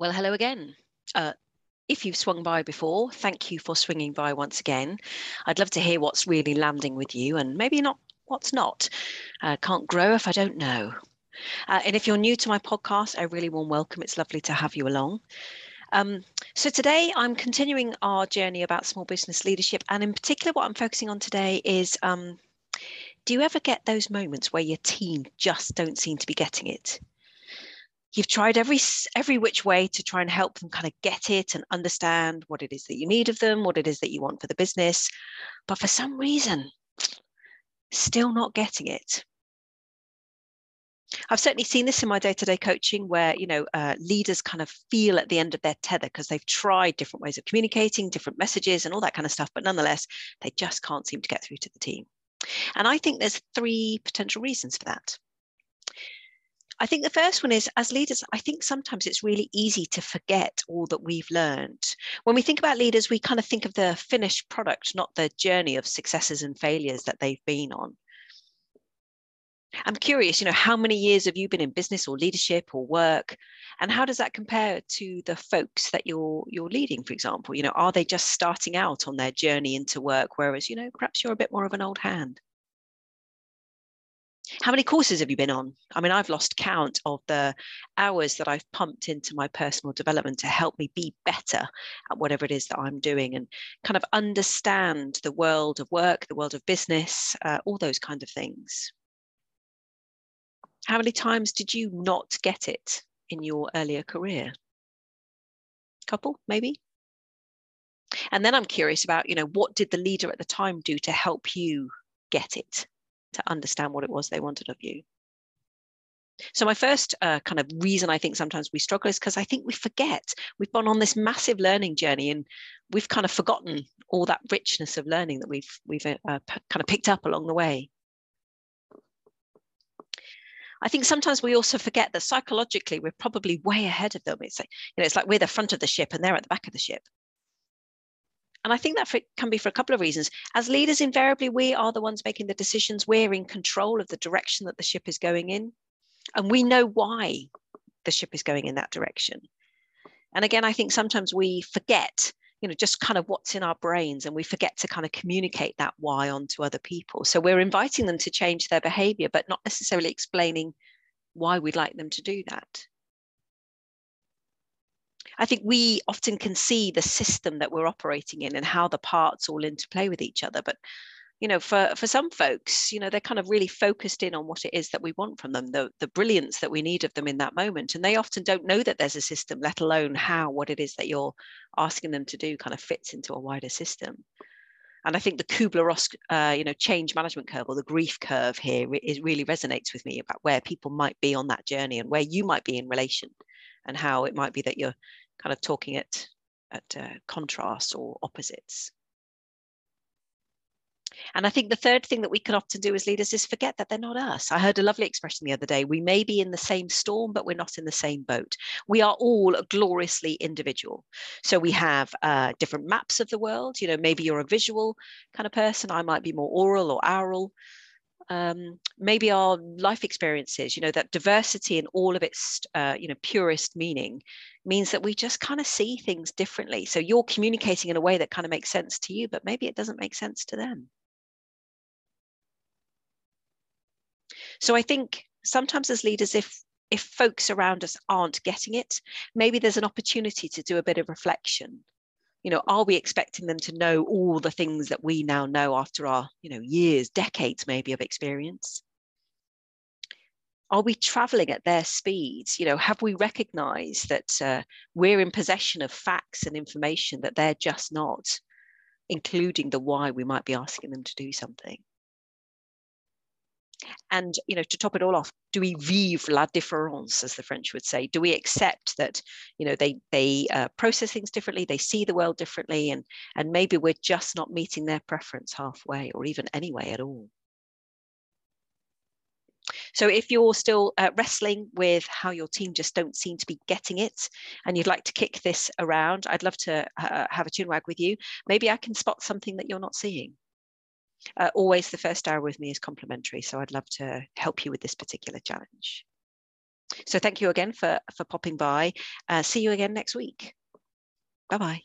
Well, hello again. Uh, if you've swung by before, thank you for swinging by once again. I'd love to hear what's really landing with you and maybe not what's not. Uh, can't grow if I don't know. Uh, and if you're new to my podcast, a really warm welcome. It's lovely to have you along. Um, so today I'm continuing our journey about small business leadership. And in particular, what I'm focusing on today is um, do you ever get those moments where your team just don't seem to be getting it? You've tried every every which way to try and help them kind of get it and understand what it is that you need of them what it is that you want for the business but for some reason still not getting it I've certainly seen this in my day-to-day coaching where you know uh, leaders kind of feel at the end of their tether because they've tried different ways of communicating, different messages, and all that kind of stuff, but nonetheless they just can't seem to get through to the team. And I think there's three potential reasons for that. I think the first one is as leaders, I think sometimes it's really easy to forget all that we've learned. When we think about leaders, we kind of think of the finished product, not the journey of successes and failures that they've been on. I'm curious, you know, how many years have you been in business or leadership or work? And how does that compare to the folks that you're you're leading, for example? You know, are they just starting out on their journey into work, whereas, you know, perhaps you're a bit more of an old hand? How many courses have you been on? I mean, I've lost count of the hours that I've pumped into my personal development to help me be better at whatever it is that I'm doing and kind of understand the world of work, the world of business, uh, all those kind of things. How many times did you not get it in your earlier career? A couple, maybe? And then I'm curious about, you know, what did the leader at the time do to help you get it? To understand what it was they wanted of you. So my first uh, kind of reason I think sometimes we struggle is because I think we forget we've gone on this massive learning journey and we've kind of forgotten all that richness of learning that we've we've uh, kind of picked up along the way. I think sometimes we also forget that psychologically we're probably way ahead of them. It's like you know it's like we're the front of the ship and they're at the back of the ship. And I think that for, can be for a couple of reasons. As leaders, invariably, we are the ones making the decisions. We're in control of the direction that the ship is going in. And we know why the ship is going in that direction. And again, I think sometimes we forget, you know, just kind of what's in our brains and we forget to kind of communicate that why onto other people. So we're inviting them to change their behavior, but not necessarily explaining why we'd like them to do that. I think we often can see the system that we're operating in and how the parts all interplay with each other. But you know, for for some folks, you know, they're kind of really focused in on what it is that we want from them, the the brilliance that we need of them in that moment, and they often don't know that there's a system, let alone how what it is that you're asking them to do kind of fits into a wider system. And I think the Kubler-Ross, uh, you know, change management curve or the grief curve here it really resonates with me about where people might be on that journey and where you might be in relation, and how it might be that you're kind of talking at, at uh, contrasts or opposites. And I think the third thing that we can often do as leaders is forget that they're not us. I heard a lovely expression the other day. We may be in the same storm, but we're not in the same boat. We are all gloriously individual. So we have uh, different maps of the world. You know, maybe you're a visual kind of person. I might be more oral or aural um, maybe our life experiences, you know, that diversity in all of its, uh, you know, purest meaning means that we just kind of see things differently. So you're communicating in a way that kind of makes sense to you, but maybe it doesn't make sense to them. So I think sometimes as leaders, if if folks around us aren't getting it, maybe there's an opportunity to do a bit of reflection you know are we expecting them to know all the things that we now know after our you know years decades maybe of experience? Are we traveling at their speeds? You know have we recognized that uh, we're in possession of facts and information that they're just not including the why we might be asking them to do something and you know, to top it all off, do we vivre la différence, as the French would say? Do we accept that you know they they uh, process things differently, they see the world differently, and and maybe we're just not meeting their preference halfway or even anyway at all? So if you're still uh, wrestling with how your team just don't seem to be getting it and you'd like to kick this around, I'd love to uh, have a tune wag with you. Maybe I can spot something that you're not seeing. Uh, always the first hour with me is complimentary, so I'd love to help you with this particular challenge. So thank you again for, for popping by. Uh, see you again next week. Bye bye.